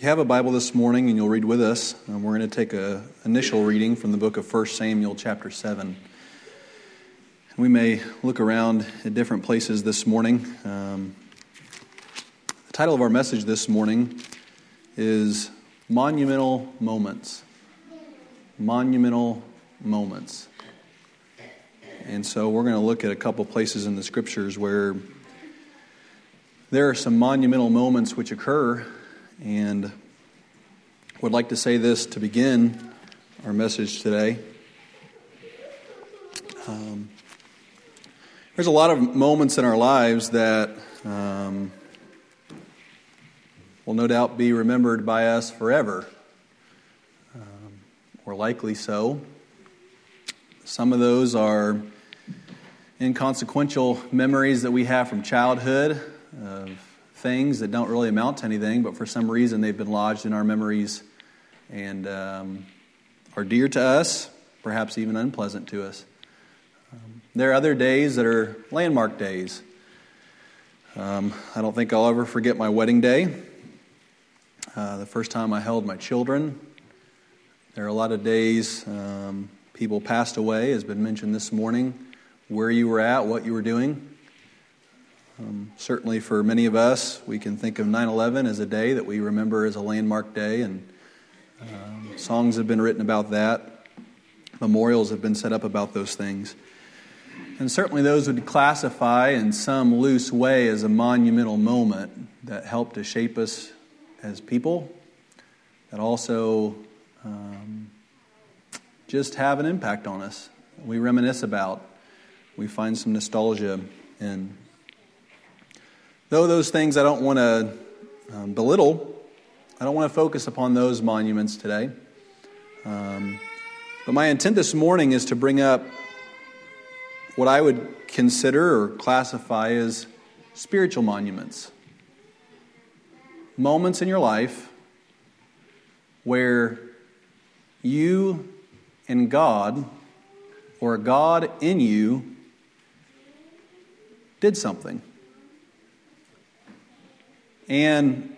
you have a Bible this morning and you'll read with us, um, we're going to take an initial reading from the book of 1 Samuel, chapter 7. We may look around at different places this morning. Um, the title of our message this morning is Monumental Moments. Monumental Moments. And so we're going to look at a couple places in the scriptures where there are some monumental moments which occur and would like to say this to begin our message today. Um, there's a lot of moments in our lives that um, will no doubt be remembered by us forever, um, or likely so. Some of those are inconsequential memories that we have from childhood of things that don't really amount to anything, but for some reason they've been lodged in our memories and um, are dear to us, perhaps even unpleasant to us. Um, there are other days that are landmark days. Um, I don't think I'll ever forget my wedding day, uh, the first time I held my children. There are a lot of days um, people passed away, has been mentioned this morning, where you were at, what you were doing. Um, certainly, for many of us, we can think of 9 11 as a day that we remember as a landmark day, and um, songs have been written about that. Memorials have been set up about those things. And certainly, those would classify in some loose way as a monumental moment that helped to shape us as people, that also um, just have an impact on us. We reminisce about, we find some nostalgia in. Though those things I don't want to um, belittle, I don't want to focus upon those monuments today. Um, but my intent this morning is to bring up what I would consider or classify as spiritual monuments. Moments in your life where you and God, or God in you, did something. And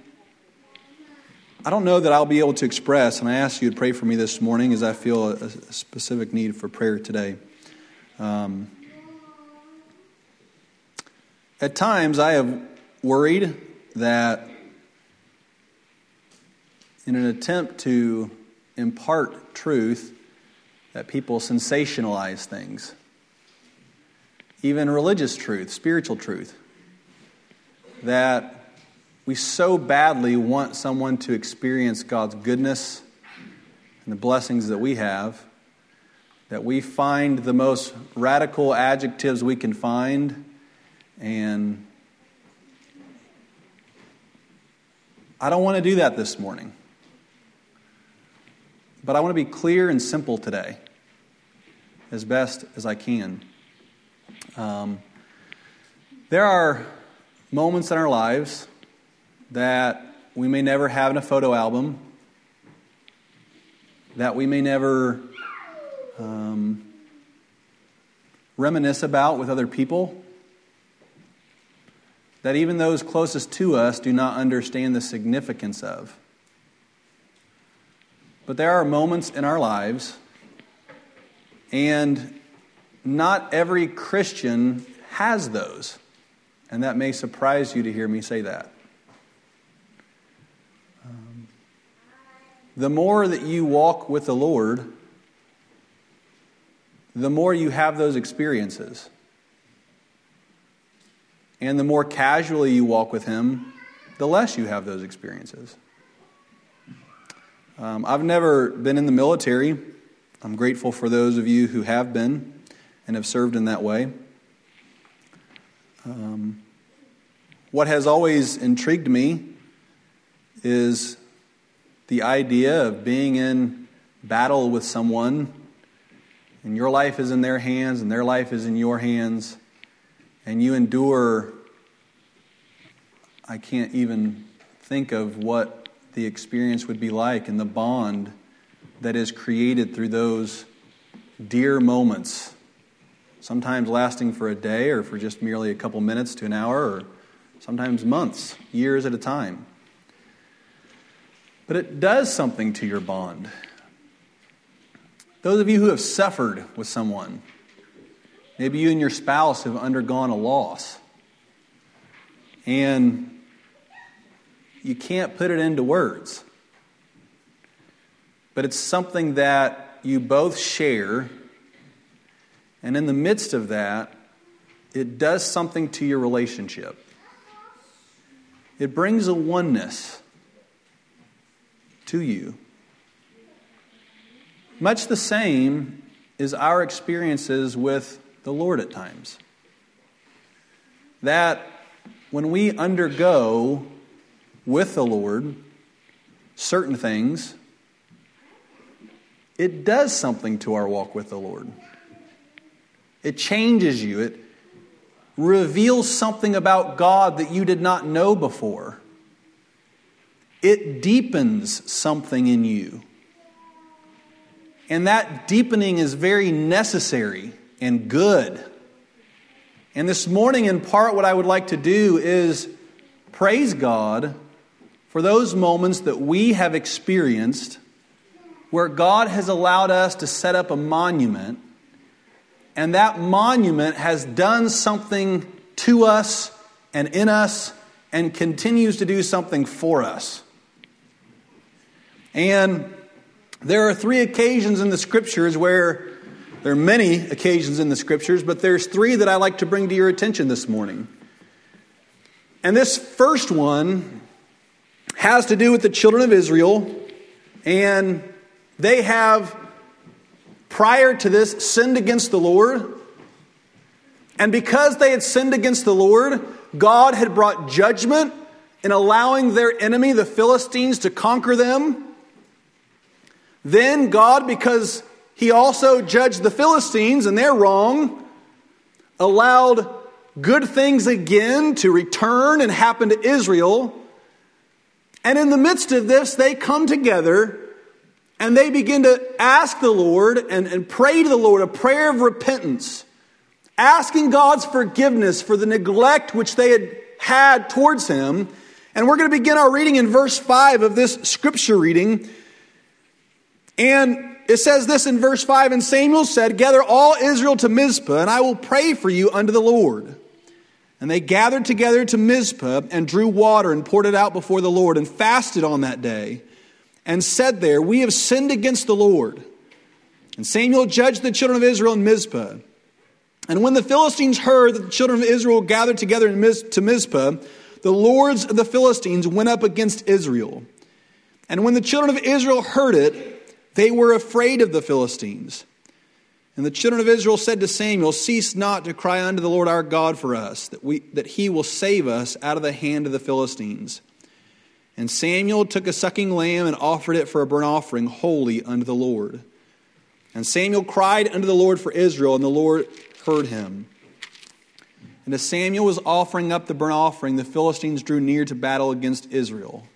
I don't know that I'll be able to express, and I ask you to pray for me this morning as I feel a, specific need for prayer today. Um, at times, I have worried that in an attempt to impart truth, that people sensationalize things, even religious truth, spiritual truth, that we so badly want someone to experience God's goodness and the blessings that we have that we find the most radical adjectives we can find and I don't want to do that this morning. But I want to be clear and simple today as best as I can. Um, there are moments in our lives that we may never have in a photo album, that we may never um, reminisce about with other people, that even those closest to us do not understand the significance of. But there are moments in our lives, and not every Christian has those. And that may surprise you to hear me say that. The more that you walk with the Lord, the more you have those experiences. And the more casually you walk with Him, the less you have those experiences. Um, I've never been in the military. I'm grateful for those of you who have been and have served in that way. Um, what has always intrigued me is the idea of being in battle with someone, and your life is in their hands, and their life is in your hands, and you endure. I can't even think of what the experience would be like and the bond that is created through those dear moments, sometimes lasting for a day or for just merely a couple minutes to an hour, or sometimes months, years at a time. But it does something to your bond. Those of you who have suffered with someone, maybe you and your spouse have undergone a loss, and you can't put it into words, but it's something that you both share, and in the midst of that, it does something to your relationship. It brings a oneness to you. Much the same is our experiences with the Lord at times. That when we undergo with the Lord certain things, it does something to our walk with the Lord. It changes you. It reveals something about God that you did not know before. It deepens something in you. And that deepening is very necessary and good. And this morning, in part, what I would like to do is praise God for those moments that we have experienced where God has allowed us to set up a monument, and that monument has done something to us and in us and continues to do something for us. And there are three occasions in the scriptures where there are many occasions in the scriptures, but there's three that I like to bring to your attention this morning. And this first one has to do with the children of Israel, and they have, prior to this, sinned against the Lord. And because they had sinned against the Lord, God had brought judgment in allowing their enemy, the Philistines, to conquer them. Then God, because he also judged the Philistines and they're wrong, allowed good things again to return and happen to Israel. And in the midst of this, they come together and they begin to ask the Lord and, and pray to the Lord a prayer of repentance, asking God's forgiveness for the neglect which they had had towards Him. And we're going to begin our reading in verse 5 of this scripture reading. And it says this in verse 5 And Samuel said, Gather all Israel to Mizpah, and I will pray for you unto the Lord. And they gathered together to Mizpah and drew water and poured it out before the Lord and fasted on that day and said there, We have sinned against the Lord. And Samuel judged the children of Israel in Mizpah. And when the Philistines heard that the children of Israel gathered together to Mizpah, the lords of the Philistines went up against Israel. And when the children of Israel heard it, they were afraid of the Philistines. And the children of Israel said to Samuel, Cease not to cry unto the Lord our God for us, that, we, that he will save us out of the hand of the Philistines. And Samuel took a sucking lamb and offered it for a burnt offering holy unto the Lord. And Samuel cried unto the Lord for Israel, and the Lord heard him. And as Samuel was offering up the burnt offering, the Philistines drew near to battle against Israel.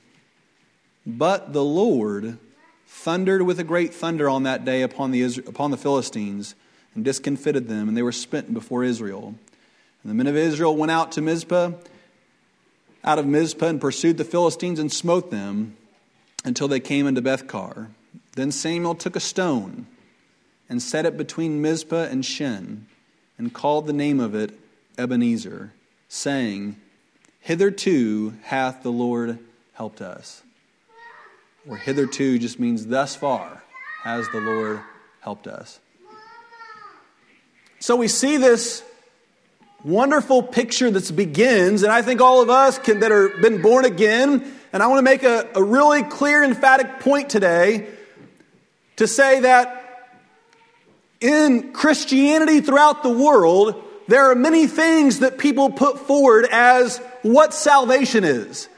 But the Lord thundered with a great thunder on that day upon the, upon the Philistines and discomfited them, and they were spent before Israel. And the men of Israel went out to Mizpah, out of Mizpah, and pursued the Philistines and smote them until they came into Bethcar. Then Samuel took a stone and set it between Mizpah and Shen, and called the name of it Ebenezer, saying, Hitherto hath the Lord helped us or hitherto just means thus far has the Lord helped us. So we see this wonderful picture that begins, and I think all of us can, that are been born again, and I want to make a, a really clear, emphatic point today to say that in Christianity throughout the world, there are many things that people put forward as what salvation is.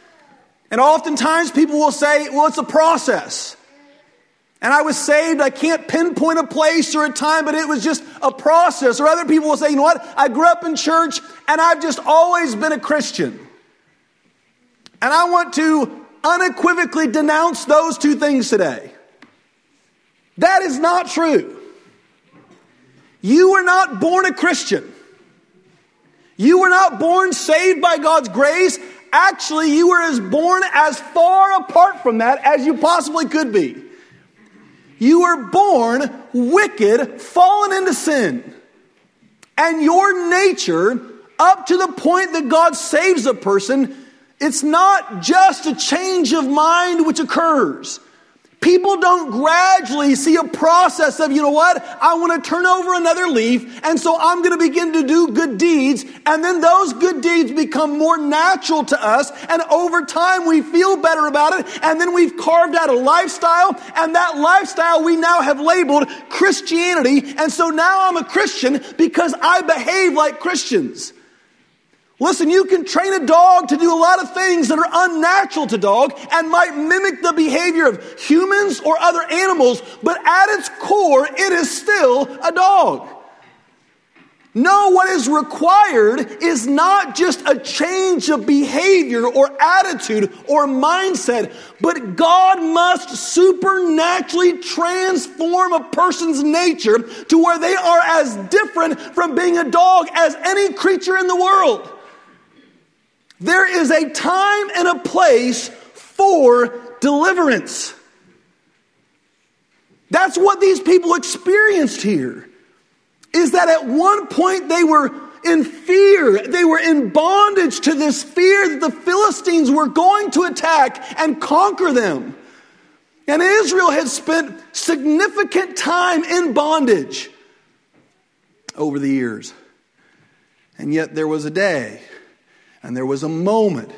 And oftentimes people will say, well, it's a process. And I was saved, I can't pinpoint a place or a time, but it was just a process. Or other people will say, you know what? I grew up in church and I've just always been a Christian. And I want to unequivocally denounce those two things today. That is not true. You were not born a Christian. You were not born saved by God's grace actually, you were as born as far apart from that as you possibly could be. You were born wicked, fallen into sin. And your nature, up to the point that God saves a person, it's not just a change of mind which occurs. People don't gradually see a process of, you know what, I want to turn over another leaf, and so I'm going to begin to do good deeds, and then those good deeds become more natural to us, and over time we feel better about it, and then we've carved out a lifestyle, and that lifestyle we now have labeled Christianity, and so now I'm a Christian because I behave like Christians. Listen, you can train a dog to do a lot of things that are unnatural to dog and might mimic the behavior of humans or other animals, but at its core, it is still a dog. No, what is required is not just a change of behavior or attitude or mindset, but God must supernaturally transform a person's nature to where they are as different from being a dog as any creature in the world. There is a time and a place for deliverance. That's what these people experienced here. Is that at one point they were in fear. They were in bondage to this fear that the Philistines were going to attack and conquer them. And Israel had spent significant time in bondage over the years. And yet there was a day and there was a moment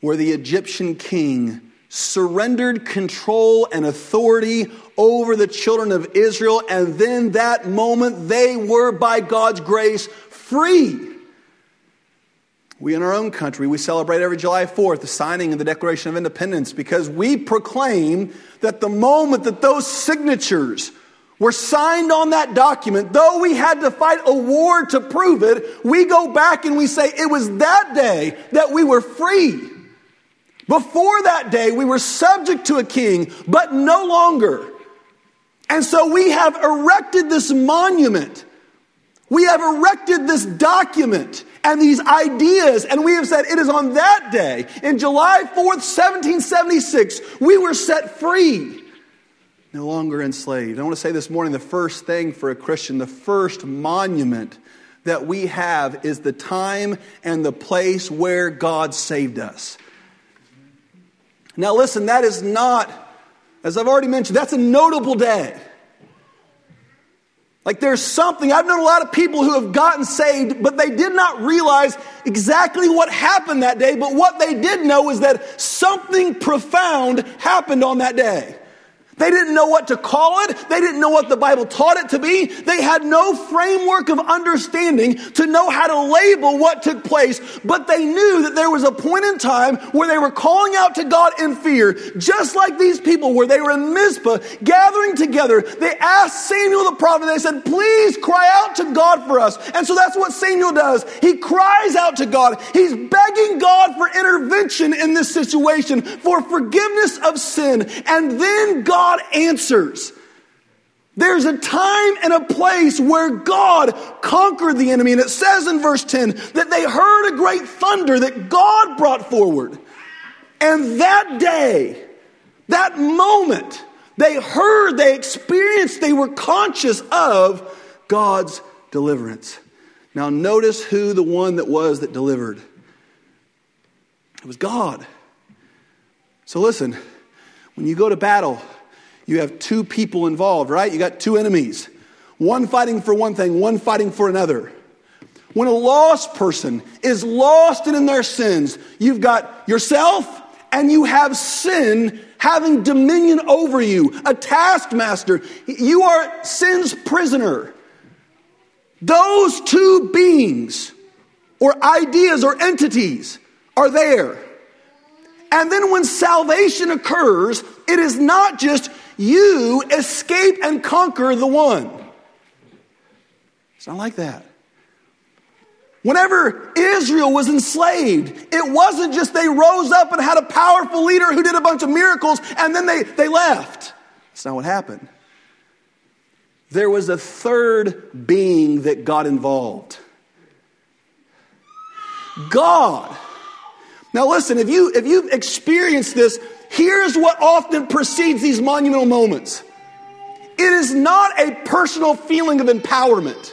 where the Egyptian king surrendered control and authority over the children of Israel, and then that moment they were, by God's grace, free. We in our own country, we celebrate every July 4th the signing of the Declaration of Independence because we proclaim that the moment that those signatures were signed on that document, though we had to fight a war to prove it, we go back and we say it was that day that we were free. Before that day, we were subject to a king, but no longer. And so we have erected this monument. We have erected this document and these ideas, and we have said it is on that day, in July 4th, 1776, we were set free no longer enslaved. I want to say this morning the first thing for a Christian, the first monument that we have is the time and the place where God saved us. Now, listen, that is not, as I've already mentioned, that's a notable day. Like there's something, I've known a lot of people who have gotten saved, but they did not realize exactly what happened that day. But what they did know is that something profound happened on that day. They didn't know what to call it. They didn't know what the Bible taught it to be. They had no framework of understanding to know how to label what took place, but they knew that there was a point in time where they were calling out to God in fear, just like these people where They were in Mizpah gathering together. They asked Samuel the prophet, they said, please cry out to God for us. And so that's what Samuel does. He cries out to God. He's begging God for intervention in this situation, for forgiveness of sin. And then God God answers. There's a time and a place where God conquered the enemy. And it says in verse 10 that they heard a great thunder that God brought forward. And that day, that moment, they heard, they experienced, they were conscious of God's deliverance. Now, notice who the one that was that delivered. It was God. So, listen, when you go to battle, you have two people involved, right? You got two enemies. One fighting for one thing, one fighting for another. When a lost person is lost and in their sins, you've got yourself and you have sin having dominion over you, a taskmaster. You are sin's prisoner. Those two beings or ideas or entities are there. And then when salvation occurs, it is not just you escape and conquer the one. It's not like that. Whenever Israel was enslaved, it wasn't just they rose up and had a powerful leader who did a bunch of miracles and then they, they left. That's not what happened. There was a third being that got involved. God Now listen, if you if you've experienced this, here's what often precedes these monumental moments. It is not a personal feeling of empowerment.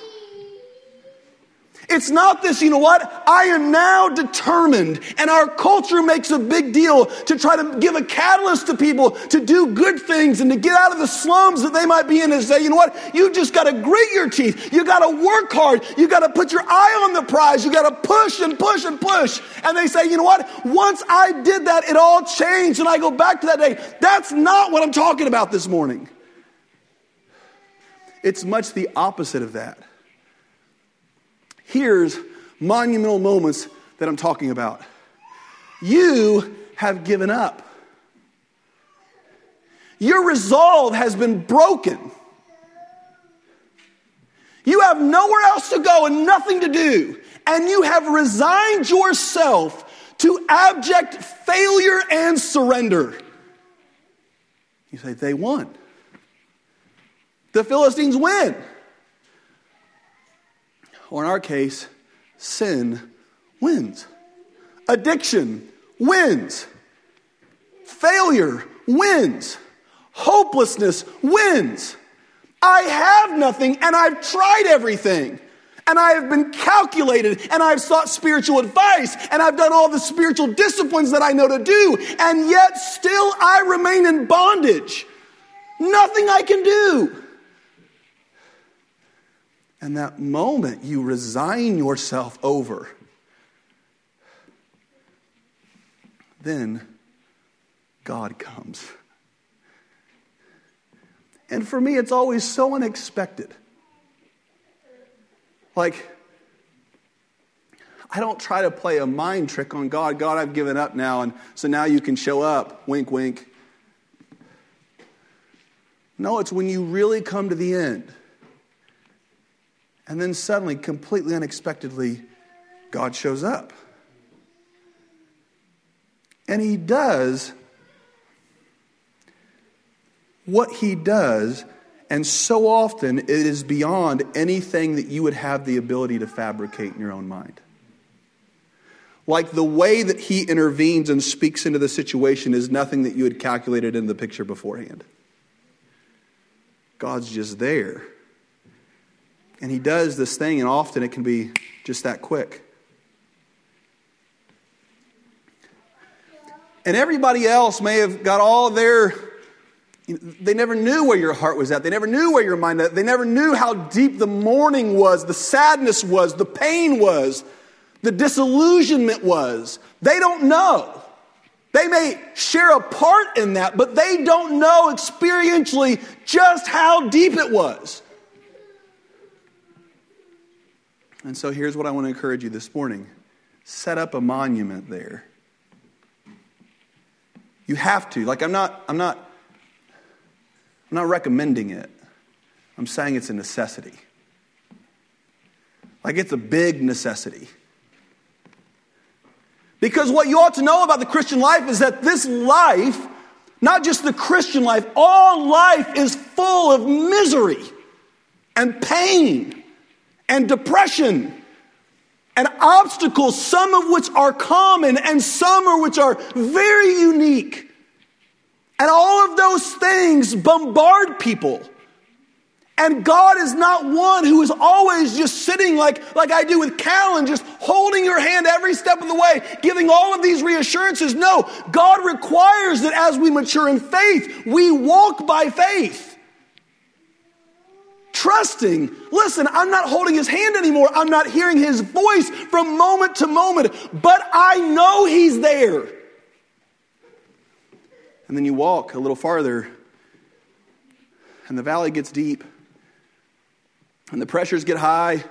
It's not this, you know what? I am now determined. And our culture makes a big deal to try to give a catalyst to people to do good things and to get out of the slums that they might be in and say, you know what? You just got to grit your teeth. You got to work hard. You got to put your eye on the prize. You got to push and push and push. And they say, you know what? Once I did that, it all changed and I go back to that day. That's not what I'm talking about this morning. It's much the opposite of that. Here's monumental moments that I'm talking about. You have given up. Your resolve has been broken. You have nowhere else to go and nothing to do. And you have resigned yourself to abject failure and surrender. You say, they won. The Philistines win. Or in our case, sin wins. Addiction wins. Failure wins. Hopelessness wins. I have nothing and I've tried everything. And I have been calculated and I've sought spiritual advice and I've done all the spiritual disciplines that I know to do. And yet still I remain in bondage. Nothing I can do. And that moment you resign yourself over, then God comes. And for me, it's always so unexpected. Like, I don't try to play a mind trick on God. God, I've given up now, and so now you can show up. Wink, wink. No, it's when you really come to the end and then suddenly, completely unexpectedly, God shows up. And he does what he does, and so often it is beyond anything that you would have the ability to fabricate in your own mind. Like the way that he intervenes and speaks into the situation is nothing that you had calculated in the picture beforehand. God's just there. And he does this thing, and often it can be just that quick. And everybody else may have got all their, they never knew where your heart was at. They never knew where your mind was. They never knew how deep the mourning was, the sadness was, the pain was, the disillusionment was. They don't know. They may share a part in that, but they don't know experientially just how deep it was. And so here's what I want to encourage you this morning set up a monument there. You have to. Like I'm not I'm not I'm not recommending it. I'm saying it's a necessity. Like it's a big necessity. Because what you ought to know about the Christian life is that this life, not just the Christian life, all life is full of misery and pain and depression and obstacles, some of which are common and some of which are very unique. And all of those things bombard people. And God is not one who is always just sitting like, like I do with Callan, just holding your hand every step of the way, giving all of these reassurances. No, God requires that as we mature in faith, we walk by faith trusting. Listen, I'm not holding his hand anymore. I'm not hearing his voice from moment to moment, but I know he's there. And then you walk a little farther, and the valley gets deep, and the pressures get high,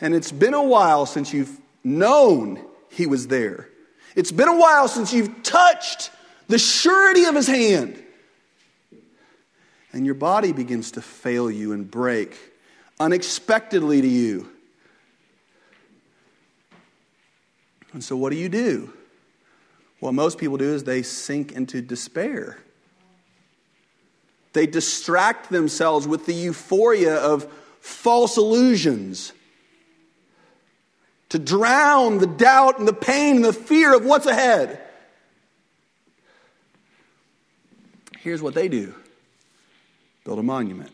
and it's been a while since you've known he was there. It's been a while since you've touched the surety of his hand and your body begins to fail you and break unexpectedly to you. And so, what do you do? What most people do is they sink into despair. They distract themselves with the euphoria of false illusions. to drown the doubt and the pain and the fear of what's ahead. Here's what they do build a monument.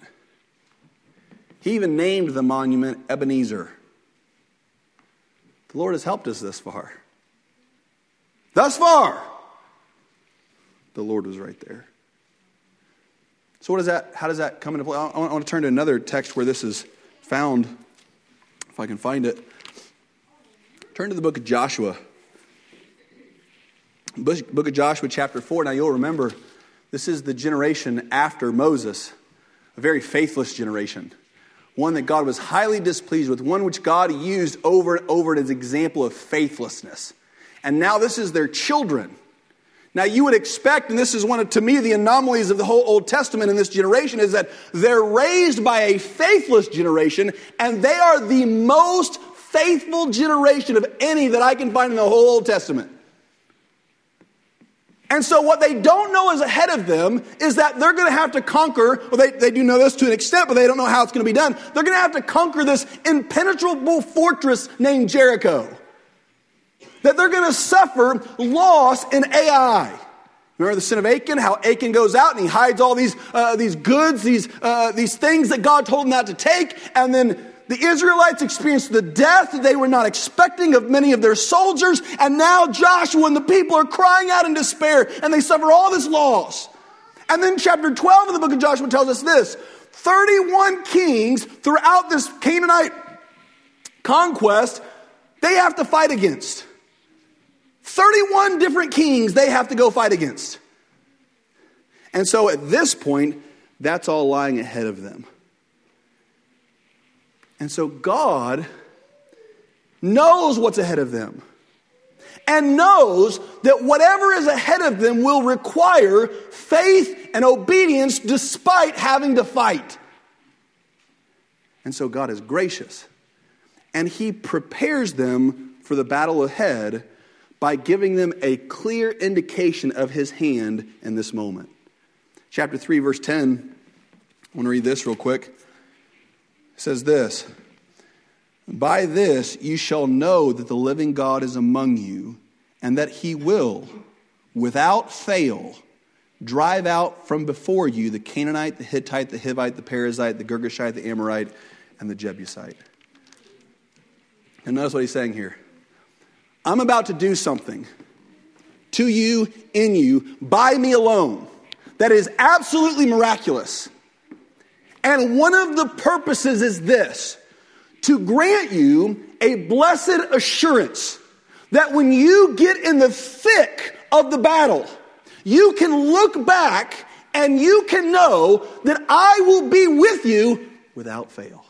He even named the monument Ebenezer. The Lord has helped us this far. Thus far, the Lord was right there. So, what is that? How does that come into play? I want to turn to another text where this is found, if I can find it. Turn to the book of Joshua. Book of Joshua, chapter 4. Now, you'll remember this is the generation after Moses, a very faithless generation one that God was highly displeased with, one which God used over and over as an example of faithlessness. And now this is their children. Now you would expect, and this is one of, to me, the anomalies of the whole Old Testament in this generation, is that they're raised by a faithless generation, and they are the most faithful generation of any that I can find in the whole Old Testament. And so, what they don't know is ahead of them is that they're going to have to conquer, well, they, they do know this to an extent, but they don't know how it's going to be done. They're going to have to conquer this impenetrable fortress named Jericho. That they're going to suffer loss in Ai. Remember the sin of Achan? How Achan goes out and he hides all these, uh, these goods, these, uh, these things that God told him not to take, and then the Israelites experienced the death that they were not expecting of many of their soldiers, and now Joshua and the people are crying out in despair, and they suffer all this loss. And then chapter 12 of the book of Joshua tells us this 31 kings throughout this Canaanite conquest, they have to fight against. 31 different kings they have to go fight against. And so at this point, that's all lying ahead of them. And so God knows what's ahead of them and knows that whatever is ahead of them will require faith and obedience despite having to fight. And so God is gracious and He prepares them for the battle ahead by giving them a clear indication of His hand in this moment. Chapter 3, verse 10. I want to read this real quick says this By this you shall know that the living God is among you, and that he will, without fail, drive out from before you the Canaanite, the Hittite, the Hivite, the Perizzite, the Girgashite, the Amorite, and the Jebusite. And notice what he's saying here. I'm about to do something to you, in you, by me alone, that is absolutely miraculous. And one of the purposes is this to grant you a blessed assurance that when you get in the thick of the battle, you can look back and you can know that I will be with you without fail.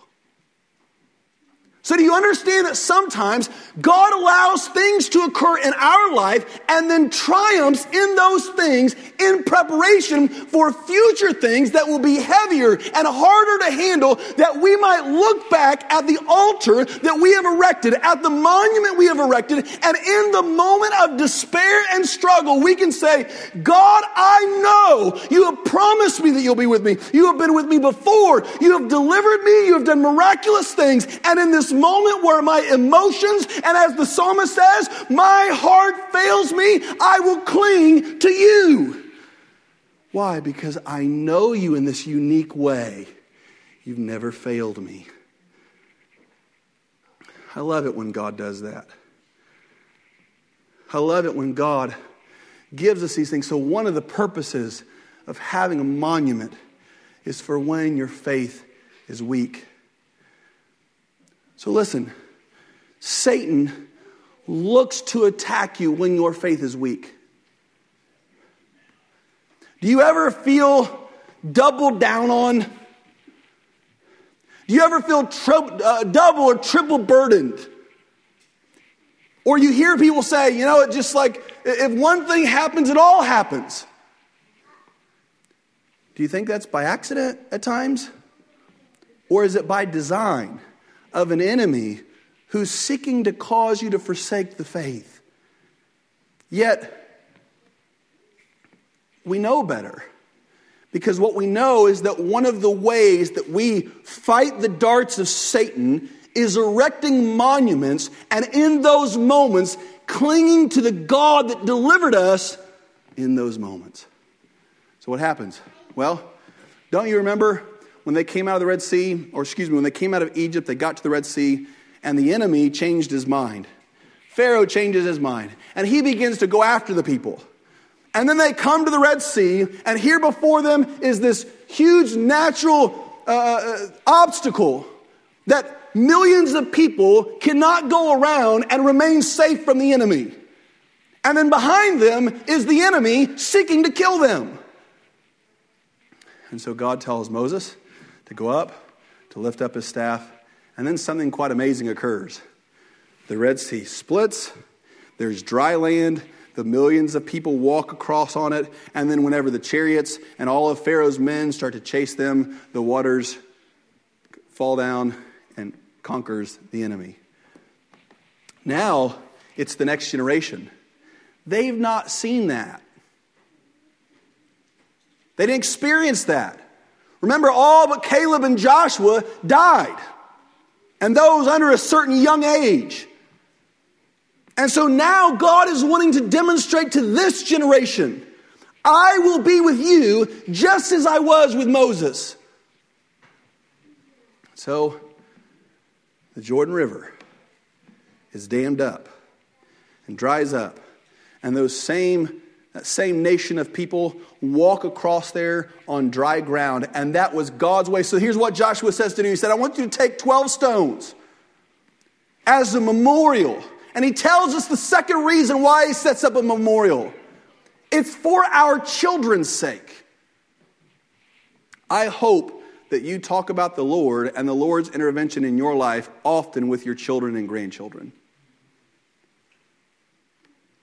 So, do you understand that sometimes God allows things to occur in our life and then triumphs in those things in preparation for future things that will be heavier and harder to handle? That we might look back at the altar that we have erected, at the monument we have erected, and in the moment of despair and struggle, we can say, God, I know you have promised me that you'll be with me. You have been with me before. You have delivered me. You have done miraculous things. And in this moment where my emotions, and as the psalmist says, my heart fails me, I will cling to you. Why? Because I know you in this unique way. You've never failed me. I love it when God does that. I love it when God gives us these things. So, one of the purposes of having a monument is for when your faith is weak. So listen, Satan looks to attack you when your faith is weak. Do you ever feel doubled down on? Do you ever feel tri- uh, double or triple burdened? Or you hear people say, you know, it just like if one thing happens, it all happens. Do you think that's by accident at times? Or is it by design? Of an enemy who's seeking to cause you to forsake the faith. Yet, we know better. Because what we know is that one of the ways that we fight the darts of Satan is erecting monuments and in those moments clinging to the God that delivered us in those moments. So, what happens? Well, don't you remember when they came out of the Red Sea, or excuse me, when they came out of Egypt, they got to the Red Sea, and the enemy changed his mind. Pharaoh changes his mind, and he begins to go after the people. And then they come to the Red Sea, and here before them is this huge natural uh, uh obstacle that millions of people cannot go around and remain safe from the enemy. And then behind them is the enemy seeking to kill them. And so God tells Moses to go up, to lift up his staff, and then something quite amazing occurs. The Red Sea splits, there's dry land, the millions of people walk across on it, and then whenever the chariots and all of Pharaoh's men start to chase them, the waters fall down and conquers the enemy. Now it's the next generation. They've not seen that. They didn't experience that. Remember, all but Caleb and Joshua died, and those under a certain young age. And so now God is wanting to demonstrate to this generation I will be with you just as I was with Moses. So the Jordan River is dammed up and dries up, and those same that same nation of people walk across there on dry ground, and that was God's way. So here's what Joshua says to do He said, I want you to take 12 stones as a memorial and he tells us the second reason why he sets up a memorial it's for our children's sake. I hope that you talk about the Lord and the Lord's intervention in your life often with your children and grandchildren.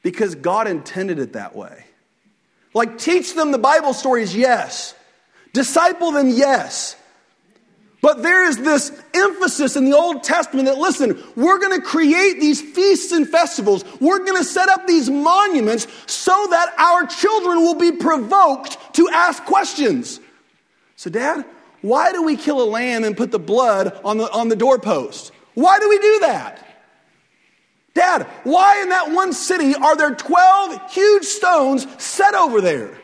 Because God intended it that way. Like, teach them the Bible stories, yes. Disciple them, yes. But there is this emphasis in the Old Testament that, listen, we're going to create these feasts and festivals. We're going to set up these monuments so that our children will be provoked to ask questions. So, Dad, why do we kill a lamb and put the blood on the, on the doorpost? Why do we do that? Dad, why in that one city are there 12 huge stones set over there?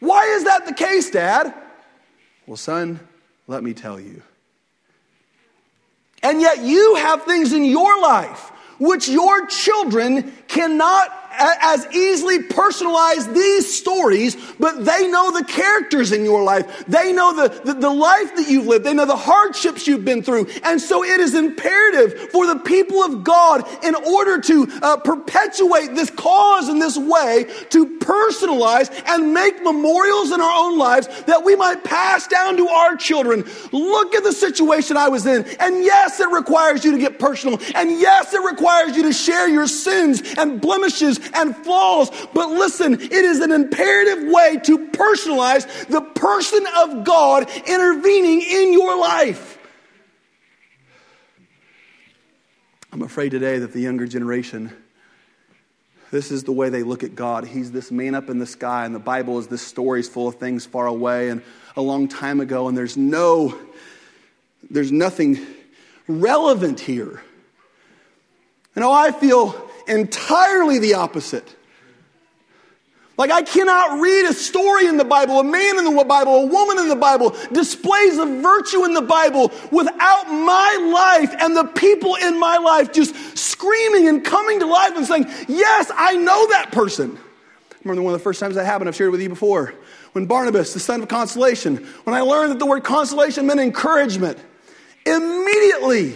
Why is that the case, Dad? Well, son, let me tell you. And yet you have things in your life which your children cannot as easily personalize these stories, but they know the characters in your life. They know the, the, the, life that you've lived. They know the hardships you've been through. And so it is imperative for the people of God, in order to uh, perpetuate this cause in this way, to personalize and make memorials in our own lives that we might pass down to our children. Look at the situation I was in. And yes, it requires you to get personal. And yes, it requires you to share your sins and blemishes and flaws. But listen, it is an imperative way to personalize the person of God intervening in your life. I'm afraid today that the younger generation, this is the way they look at God. He's this man up in the sky, and the Bible is this story is full of things far away and a long time ago, and there's no, there's nothing relevant here. And oh, I feel entirely the opposite. Like, I cannot read a story in the Bible, a man in the Bible, a woman in the Bible, displays of virtue in the Bible without my life and the people in my life just screaming and coming to life and saying, Yes, I know that person. I remember one of the first times that happened, I've shared with you before. When Barnabas, the son of consolation, when I learned that the word consolation meant encouragement, immediately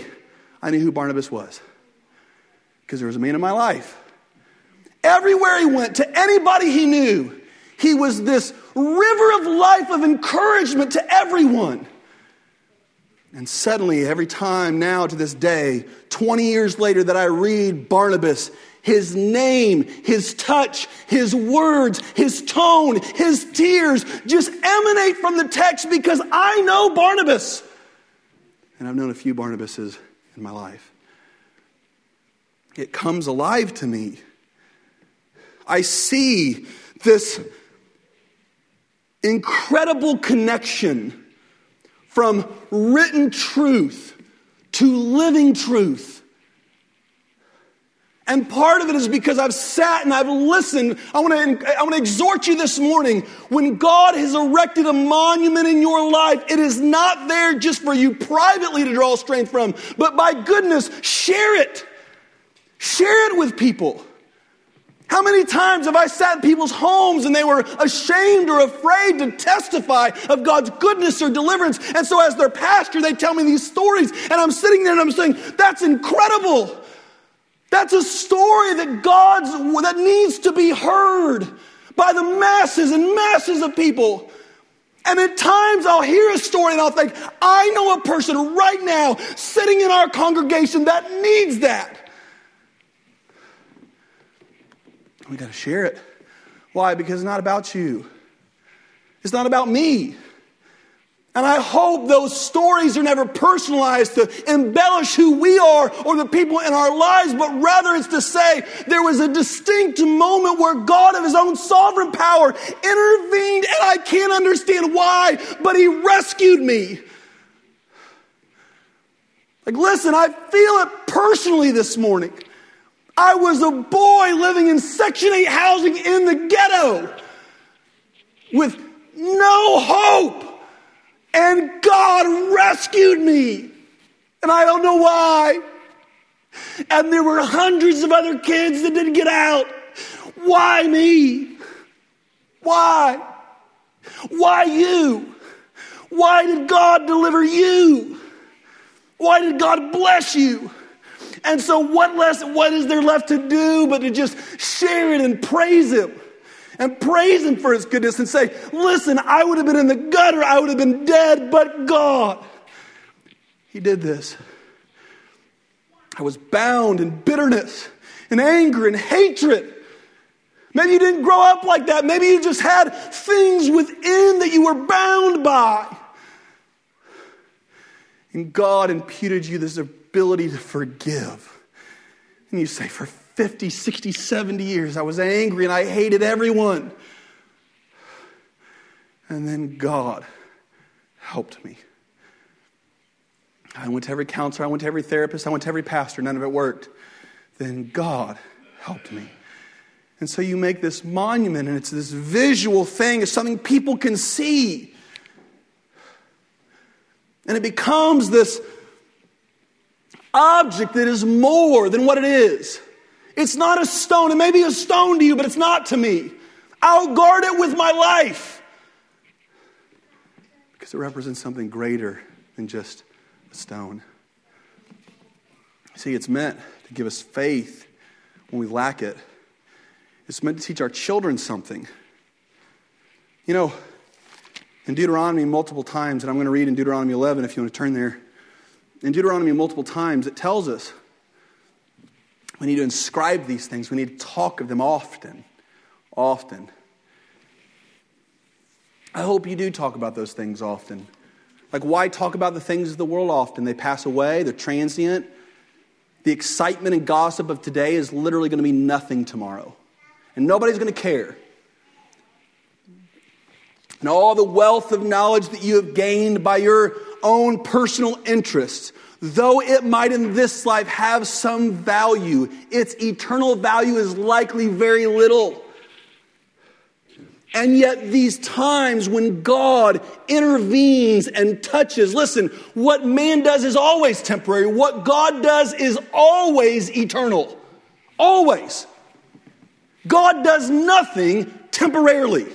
I knew who Barnabas was because there was a man in my life. Everywhere he went, to anybody he knew, he was this river of life of encouragement to everyone. And suddenly, every time now to this day, 20 years later, that I read Barnabas, his name, his touch, his words, his tone, his tears just emanate from the text because I know Barnabas. And I've known a few Barnabases in my life it comes alive to me. I see this incredible connection from written truth to living truth. And part of it is because I've sat and I've listened. I want to, I want to exhort you this morning. When God has erected a monument in your life, it is not there just for you privately to draw strength from, but by goodness, share it. Share it with people. How many times have I sat in people's homes and they were ashamed or afraid to testify of God's goodness or deliverance? And so, as their pastor, they tell me these stories, and I'm sitting there and I'm saying, That's incredible. That's a story that God's, that needs to be heard by the masses and masses of people. And at times I'll hear a story and I'll think, I know a person right now sitting in our congregation that needs that. We got to share it. Why? Because it's not about you, it's not about me. And I hope those stories are never personalized to embellish who we are or the people in our lives, but rather it's to say there was a distinct moment where God, of His own sovereign power, intervened, and I can't understand why, but He rescued me. Like, listen, I feel it personally this morning. I was a boy living in Section 8 housing in the ghetto with no hope. And God rescued me. And I don't know why. And there were hundreds of other kids that didn't get out. Why me? Why? Why you? Why did God deliver you? Why did God bless you? And so, what less, what is there left to do but to just share it and praise Him? And praise Him for His goodness and say, Listen, I would have been in the gutter, I would have been dead, but God, He did this. I was bound in bitterness and anger and hatred. Maybe you didn't grow up like that. Maybe you just had things within that you were bound by. And God imputed you this ability to forgive. And you say, for 50, 60, 70 years, I was angry and I hated everyone. And then God helped me. I went to every counselor, I went to every therapist, I went to every pastor, none of it worked. Then God helped me. And so you make this monument, and it's this visual thing, it's something people can see. And it becomes this object that is more than what it is. It's not a stone. It may be a stone to you, but it's not to me. I'll guard it with my life because it represents something greater than just a stone. See, it's meant to give us faith when we lack it, it's meant to teach our children something. You know, in Deuteronomy, multiple times, and I'm going to read in Deuteronomy 11 if you want to turn there in Deuteronomy multiple times, it tells us we need to inscribe these things, we need to talk of them often. Often. I hope you do talk about those things often. Like, why talk about the things of the world often? They pass away, they're transient. The excitement and gossip of today is literally going to be nothing tomorrow. And nobody's going to care. And all the wealth of knowledge that you have gained by your own personal interests, though it might in this life have some value, its eternal value is likely very little. And yet, these times when God intervenes and touches, listen, what man does is always temporary. What God does is always eternal. Always. God does nothing temporarily.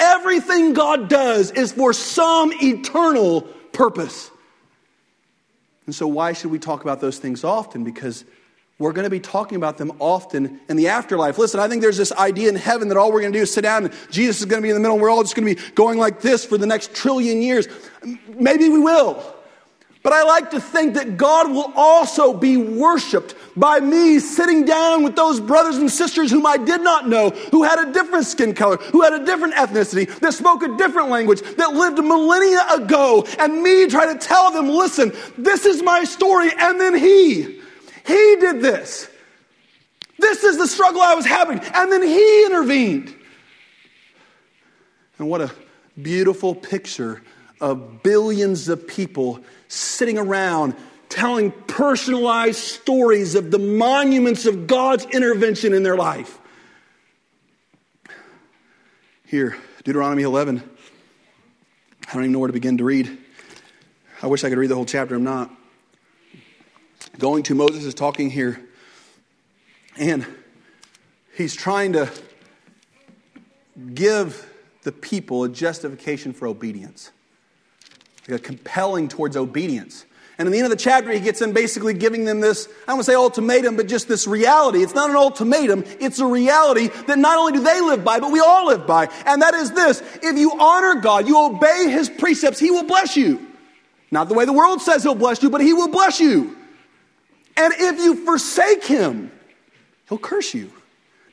Everything God does is for some eternal purpose. And so, why should we talk about those things often? Because we're going to be talking about them often in the afterlife. Listen, I think there's this idea in heaven that all we're going to do is sit down and Jesus is going to be in the middle and we're all just going to be going like this for the next trillion years. Maybe we will. But I like to think that God will also be worshiped by me sitting down with those brothers and sisters whom I did not know, who had a different skin color, who had a different ethnicity, that spoke a different language, that lived millennia ago, and me try to tell them, listen, this is my story, and then he, he did this. This is the struggle I was having, and then he intervened. And what a beautiful picture of billions of people sitting around telling personalized stories of the monuments of God's intervention in their life. Here, Deuteronomy 11. I don't even know where to begin to read. I wish I could read the whole chapter. I'm not. Going to Moses is talking here, and he's trying to give the people a justification for obedience, like a compelling towards obedience. And in the end of the chapter, he gets in basically giving them this, I don't want to say ultimatum, but just this reality. It's not an ultimatum, it's a reality that not only do they live by, but we all live by. And that is this if you honor God, you obey his precepts, he will bless you. Not the way the world says he'll bless you, but he will bless you. And if you forsake him, he'll curse you.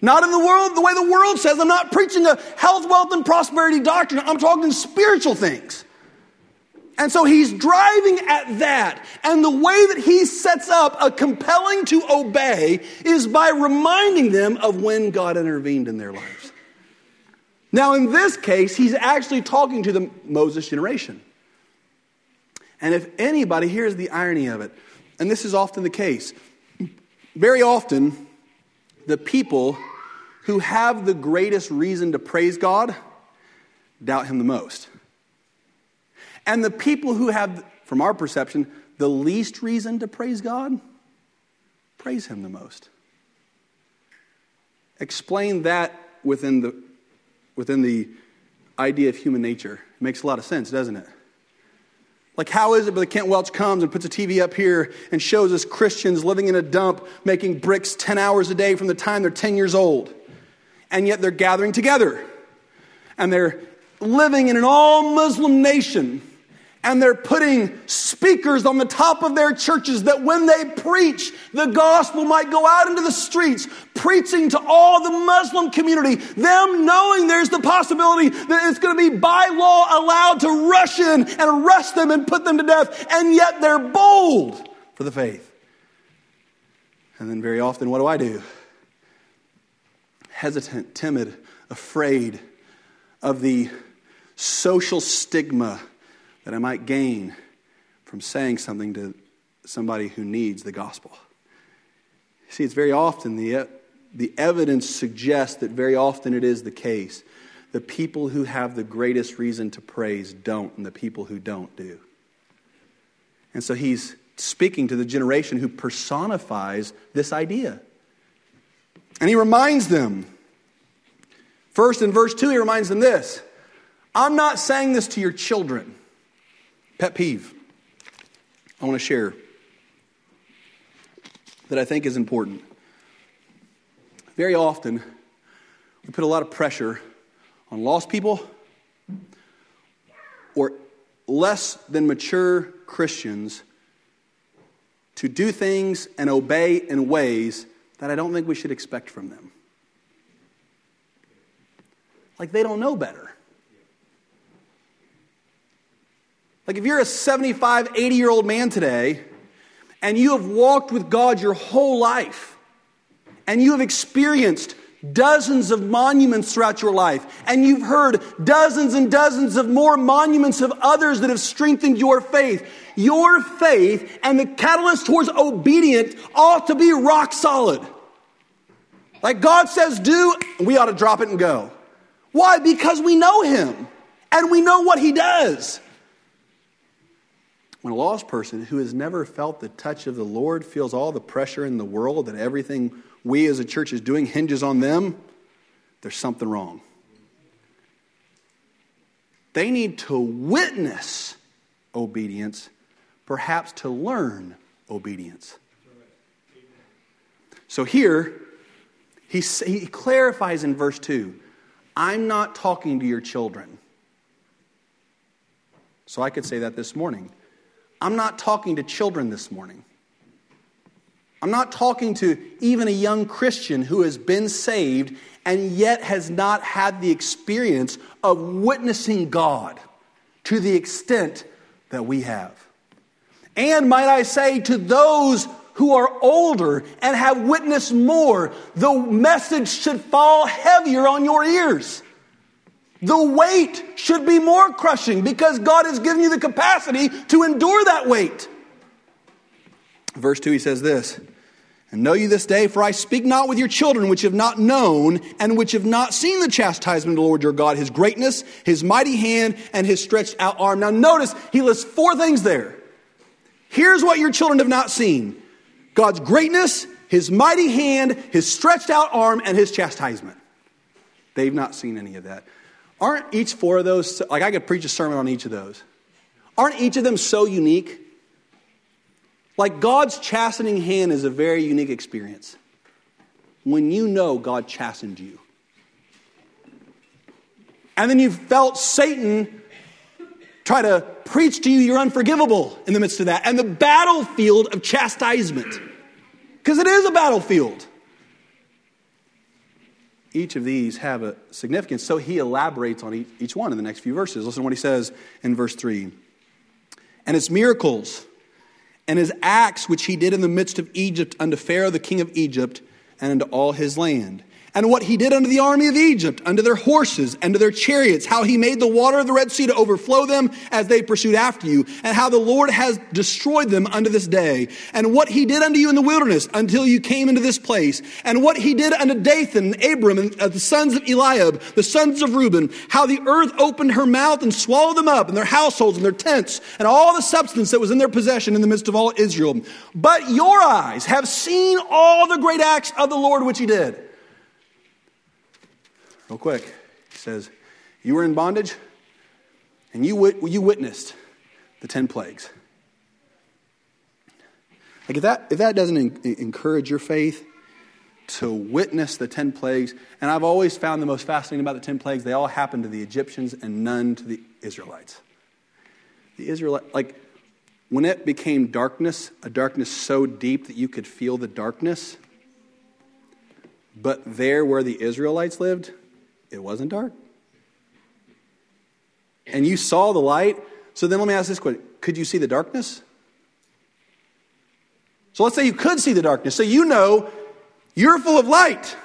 Not in the world, the way the world says. I'm not preaching a health, wealth, and prosperity doctrine. I'm talking spiritual things. And so he's driving at that. And the way that he sets up a compelling to obey is by reminding them of when God intervened in their lives. Now, in this case, he's actually talking to the Moses generation. And if anybody, here's the irony of it, and this is often the case. Very often, the people who have the greatest reason to praise God doubt him the most. And the people who have, from our perception, the least reason to praise God, praise Him the most. Explain that within the, within the idea of human nature. It makes a lot of sense, doesn't it? Like, how is it that Kent Welch comes and puts a TV up here and shows us Christians living in a dump, making bricks 10 hours a day from the time they're 10 years old? And yet they're gathering together. And they're living in an all Muslim nation and they're putting speakers on the top of their churches that when they preach, the gospel might go out into the streets, preaching to all the Muslim community, them knowing there's the possibility that it's going to be by law allowed to rush in and arrest them and put them to death, and yet they're bold for the faith. And then very often, what do I do? Hesitant, timid, afraid of the social stigma that I might gain from saying something to somebody who needs the gospel. See, it's very often the, the evidence suggests that very often it is the case. The people who have the greatest reason to praise don't, and the people who don't do. And so he's speaking to the generation who personifies this idea. And he reminds them, first in verse 2, he reminds them this I'm not saying this to your children. Pet peeve I want to share that I think is important. Very often, we put a lot of pressure on lost people or less than mature Christians to do things and obey in ways that I don't think we should expect from them. Like they don't know better. Like if you're a 75, 80 year old man today and you have walked with God your whole life and you have experienced dozens of monuments throughout your life, and you've heard dozens and dozens of more monuments of others that have strengthened your faith. Your faith and the catalyst towards obedience ought to be rock solid. Like God says, do, we ought to drop it and go. Why? Because we know Him and we know what He does. When a lost person who has never felt the touch of the Lord feels all the pressure in the world that everything we as a church is doing hinges on them, there's something wrong. They need to witness obedience, perhaps to learn obedience. So here, he, he clarifies in verse 2 I'm not talking to your children. So I could say that this morning. I'm not talking to children this morning. I'm not talking to even a young Christian who has been saved and yet has not had the experience of witnessing God to the extent that we have. And might I say, to those who are older and have witnessed more, the message should fall heavier on your ears. The weight should be more crushing because God has given you the capacity to endure that weight. Verse 2, he says this And know you this day, for I speak not with your children which have not known and which have not seen the chastisement of the Lord your God, his greatness, his mighty hand, and his stretched out arm. Now, notice he lists four things there. Here's what your children have not seen God's greatness, his mighty hand, his stretched out arm, and his chastisement. They've not seen any of that. Aren't each four of those, like I could preach a sermon on each of those. Aren't each of them so unique? Like God's chastening hand is a very unique experience. When you know God chastened you. And then you felt Satan try to preach to you you're unforgivable in the midst of that. And the battlefield of chastisement. Because it is a battlefield. Each of these have a significance. So he elaborates on each one in the next few verses. Listen to what he says in verse 3. And his miracles and his acts which he did in the midst of Egypt unto Pharaoh the king of Egypt and unto all his land and what he did unto the army of Egypt, unto their horses, and to their chariots, how he made the water of the Red Sea to overflow them as they pursued after you, and how the Lord has destroyed them unto this day, and what he did unto you in the wilderness until you came into this place, and what he did unto Dathan and Abiram, and uh, the sons of Eliab, the sons of Reuben, how the earth opened her mouth and swallowed them up, and their households, and their tents, and all the substance that was in their possession in the midst of all Israel. But your eyes have seen all the great acts of the Lord which he did real quick. He says, You were in bondage and you, wit- you witnessed the 10 plagues. Like, if that, if that doesn't encourage your faith to witness the 10 plagues, and I've always found the most fascinating about the 10 plagues, they all happened to the Egyptians and none to the Israelites. The Israelite, like, when it became darkness, a darkness so deep that you could feel the darkness, but there where the Israelites lived, it wasn't dark. And you saw the light. So then let me ask this question Could you see the darkness? So let's say you could see the darkness. So you know you're full of light.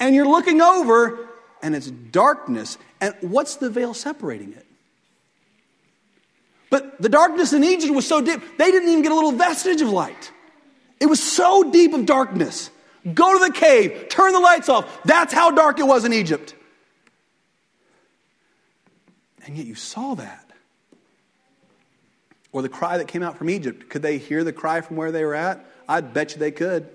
And you're looking over and it's darkness. And what's the veil separating it? But the darkness in Egypt was so deep, they didn't even get a little vestige of light. It was so deep of darkness. Go to the cave, turn the lights off. That's how dark it was in Egypt. And yet you saw that. Or the cry that came out from Egypt. Could they hear the cry from where they were at? I'd bet you they could.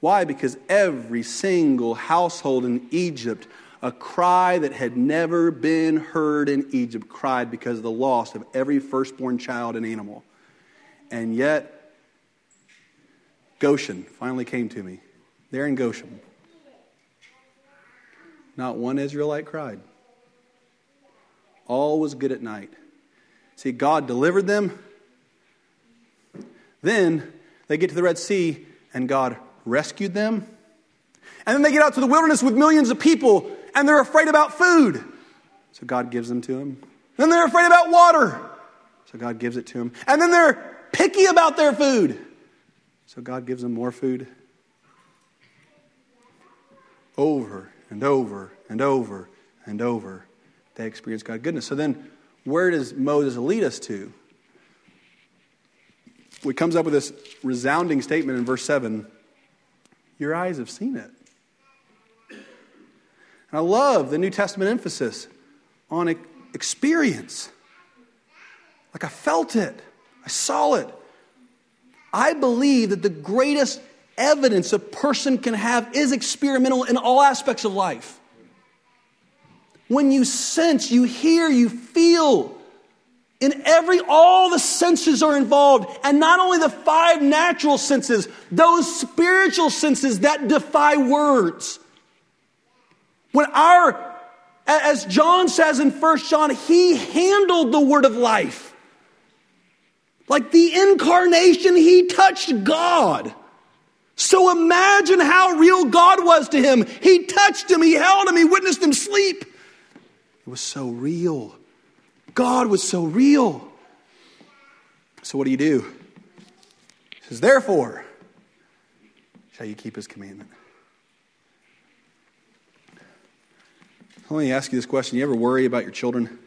Why? Because every single household in Egypt, a cry that had never been heard in Egypt, cried because of the loss of every firstborn child and animal. And yet, Goshen finally came to me. There in Goshen. Not one Israelite cried. All was good at night. See, God delivered them. Then they get to the Red Sea, and God rescued them. And then they get out to the wilderness with millions of people, and they're afraid about food. So God gives them to them. Then they're afraid about water. So God gives it to them. And then they're picky about their food. So God gives them more food. Over and over and over and over they experience God's goodness. So then, where does Moses lead us to? He comes up with this resounding statement in verse 7 Your eyes have seen it. And I love the New Testament emphasis on experience. Like I felt it, I saw it. I believe that the greatest evidence a person can have is experimental in all aspects of life. When you sense, you hear, you feel. In every, all the senses are involved. And not only the five natural senses, those spiritual senses that defy words. When our, as John says in First John, he handled the word of life. Like the incarnation, he touched God. So imagine how real God was to him. He touched him, he held him, he witnessed him sleep. It was so real. God was so real. So, what do you do? He says, Therefore, shall you keep his commandment. Let me ask you this question. You ever worry about your children?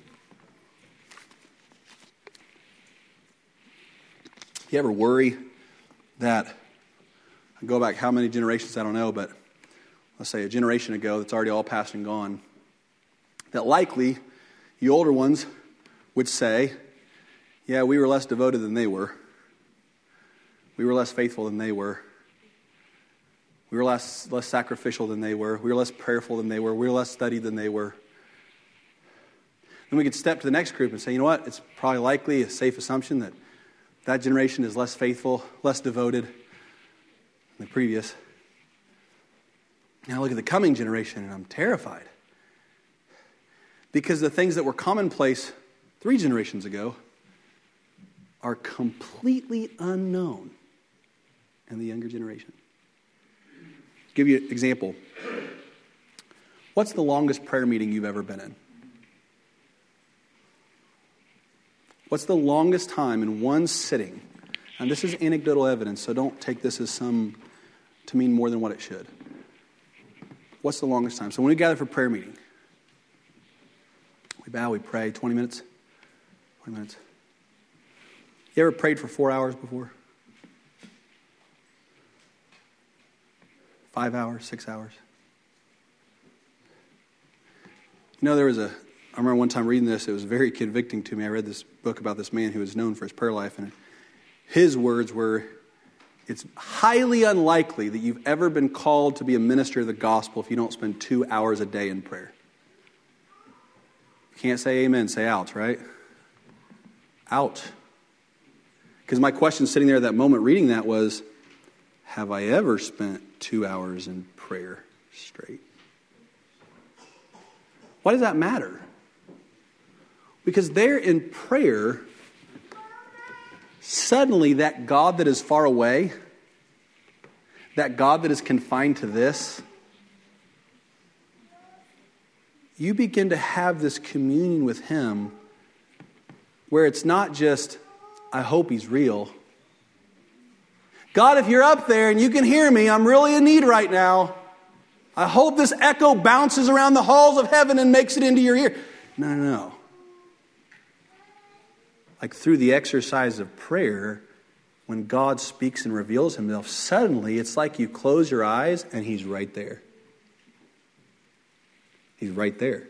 You ever worry that, I go back how many generations, I don't know, but let's say a generation ago that's already all past and gone, that likely the older ones would say, Yeah, we were less devoted than they were. We were less faithful than they were. We were less, less sacrificial than they were. We were less prayerful than they were. We were less studied than they were. Then we could step to the next group and say, you know what? It's probably likely a safe assumption that that generation is less faithful, less devoted than the previous. Now look at the coming generation and I'm terrified. Because the things that were commonplace three generations ago are completely unknown in the younger generation. give you an example. What's the longest prayer meeting you've ever been in? What's the longest time in one sitting? And this is anecdotal evidence, so don't take this as some to mean more than what it should. What's the longest time? So when we gather for prayer meeting, bow, we pray, 20 minutes? 20 minutes. You ever prayed for four hours before? Five hours, six hours? You know, there was a I remember one time reading this, it was very convicting to me. I read this book about this man who was known for his prayer life, and his words were It's highly unlikely that you've ever been called to be a minister of the gospel if you don't spend two hours a day in prayer. Can't say amen, say out, right? Out. Because my question sitting there at that moment reading that was Have I ever spent two hours in prayer straight? Why does that matter? Because there in prayer, suddenly that God that is far away, that God that is confined to this, you begin to have this communion with Him where it's not just, I hope He's real. God, if you're up there and you can hear me, I'm really in need right now. I hope this echo bounces around the halls of heaven and makes it into your ear. No, no, no like through the exercise of prayer, when God speaks and reveals himself, suddenly it's like you close your eyes and he's right there. He's right there.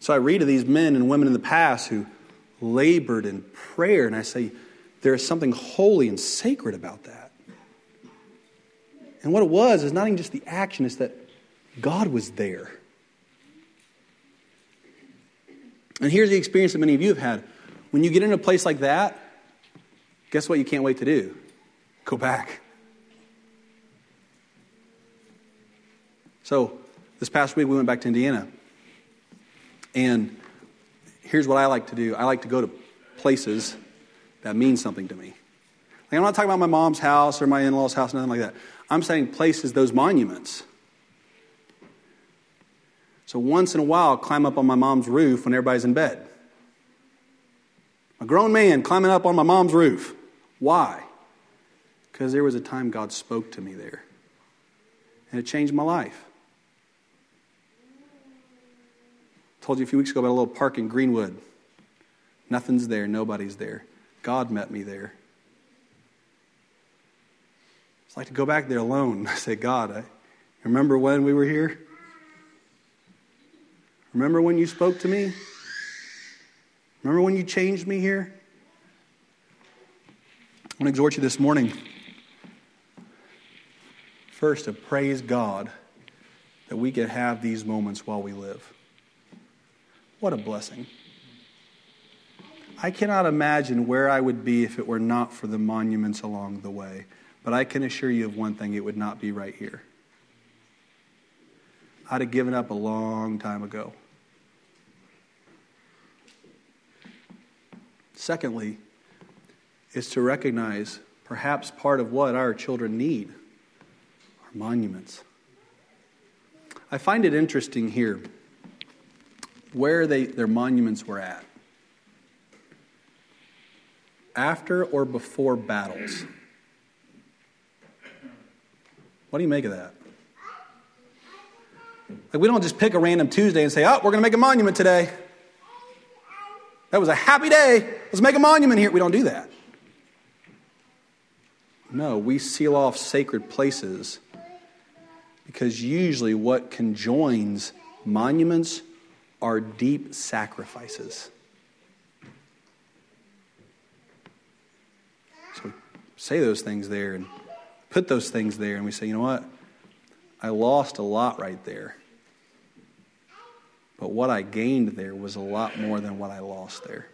So I read of these men and women in the past who labored in prayer, and I say, there is something holy and sacred about that. And what it was is not even just the action, it's that God was there. And here's the experience that many of you have had. When you get in a place like that, guess what you can't wait to do? Go back. So, this past week we went back to Indiana. And here's what I like to do I like to go to places that mean something to me. Like, I'm not talking about my mom's house or my in law's house, or nothing like that. I'm saying places, those monuments so once in a while, I'll climb up on my mom's roof when everybody's in bed. A grown man climbing up on my mom's roof. Why? Because there was a time God spoke to me there. And it changed my life. I told you a few weeks ago about a little park in Greenwood. Nothing's there, nobody's there. God met me there. It's like to go back there alone. I say, God, I remember when we were here? Remember when you spoke to me? Remember when you changed me here? I want to exhort you this morning first to praise God that we can have these moments while we live. What a blessing. I cannot imagine where I would be if it were not for the monuments along the way. But I can assure you of one thing it would not be right here. I'd have given up a long time ago. Secondly, is to recognize perhaps part of what our children need are monuments. I find it interesting here where they, their monuments were at. After or before battles? What do you make of that? Like, we don't just pick a random Tuesday and say, oh, we're going to make a monument today. That was a happy day. Let's make a monument here. We don't do that. No, we seal off sacred places because usually what conjoins monuments are deep sacrifices. So say those things there and put those things there, and we say, you know what? I lost a lot right there. But what I gained there was a lot more than what I lost there.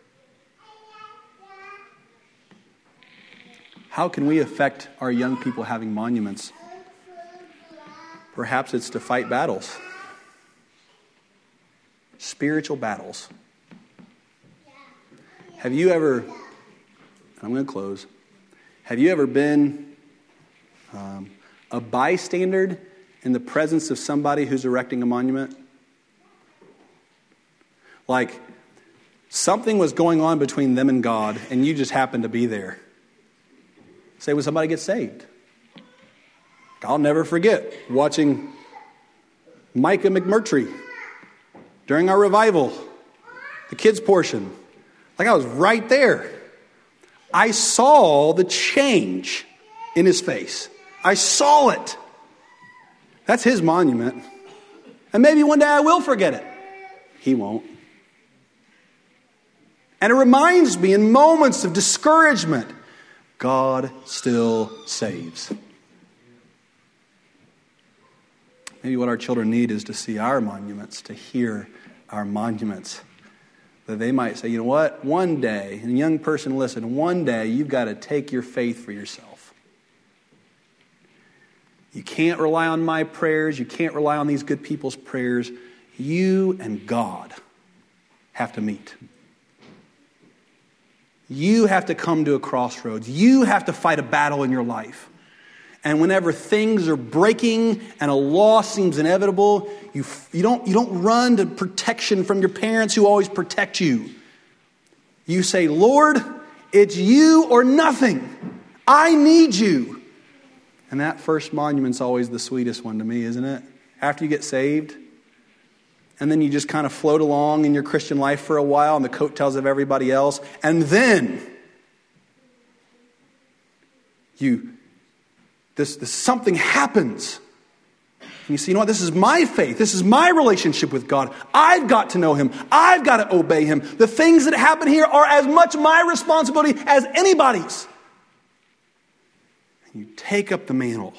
How can we affect our young people having monuments? Perhaps it's to fight battles, spiritual battles. Have you ever, I'm going to close, have you ever been um, a bystander in the presence of somebody who's erecting a monument? Like something was going on between them and God, and you just happened to be there. Say, when somebody gets saved. I'll never forget watching Micah McMurtry during our revival, the kids' portion. Like I was right there. I saw the change in his face. I saw it. That's his monument. And maybe one day I will forget it. He won't. And it reminds me in moments of discouragement God still saves. Maybe what our children need is to see our monuments, to hear our monuments. That they might say, you know what? One day, and young person, listen, one day you've got to take your faith for yourself. You can't rely on my prayers. You can't rely on these good people's prayers. You and God have to meet. You have to come to a crossroads. You have to fight a battle in your life. And whenever things are breaking and a loss seems inevitable, you, you, don't, you don't run to protection from your parents who always protect you. You say, Lord, it's you or nothing. I need you. And that first monument's always the sweetest one to me, isn't it? After you get saved, and then you just kind of float along in your Christian life for a while on the coattails of everybody else, and then you this, this something happens. And you see, you know what? This is my faith. This is my relationship with God. I've got to know Him. I've got to obey Him. The things that happen here are as much my responsibility as anybody's. And you take up the mantle.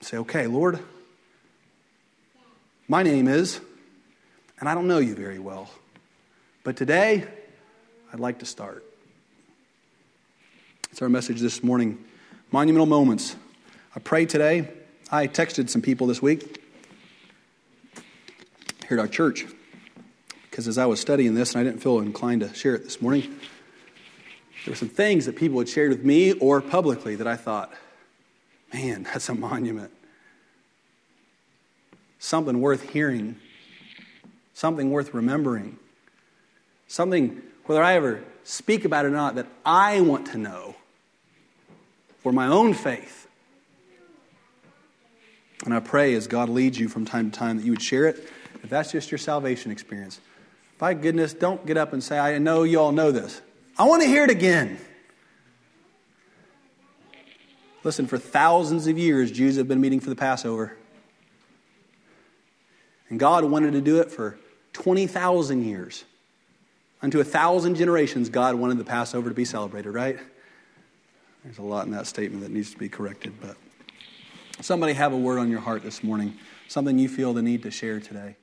Say, okay, Lord, my name is, and I don't know you very well, but today I'd like to start. It's our message this morning monumental moments. I pray today. I texted some people this week here at our church because as I was studying this, and I didn't feel inclined to share it this morning, there were some things that people had shared with me or publicly that I thought, man, that's a monument something worth hearing, something worth remembering, something, whether I ever speak about it or not, that I want to know for my own faith. And I pray as God leads you from time to time that you would share it. If that's just your salvation experience, by goodness, don't get up and say, I know you all know this. I want to hear it again. Listen, for thousands of years, Jews have been meeting for the Passover. And God wanted to do it for 20,000 years. Unto a thousand generations, God wanted the Passover to be celebrated, right? There's a lot in that statement that needs to be corrected, but somebody have a word on your heart this morning, something you feel the need to share today.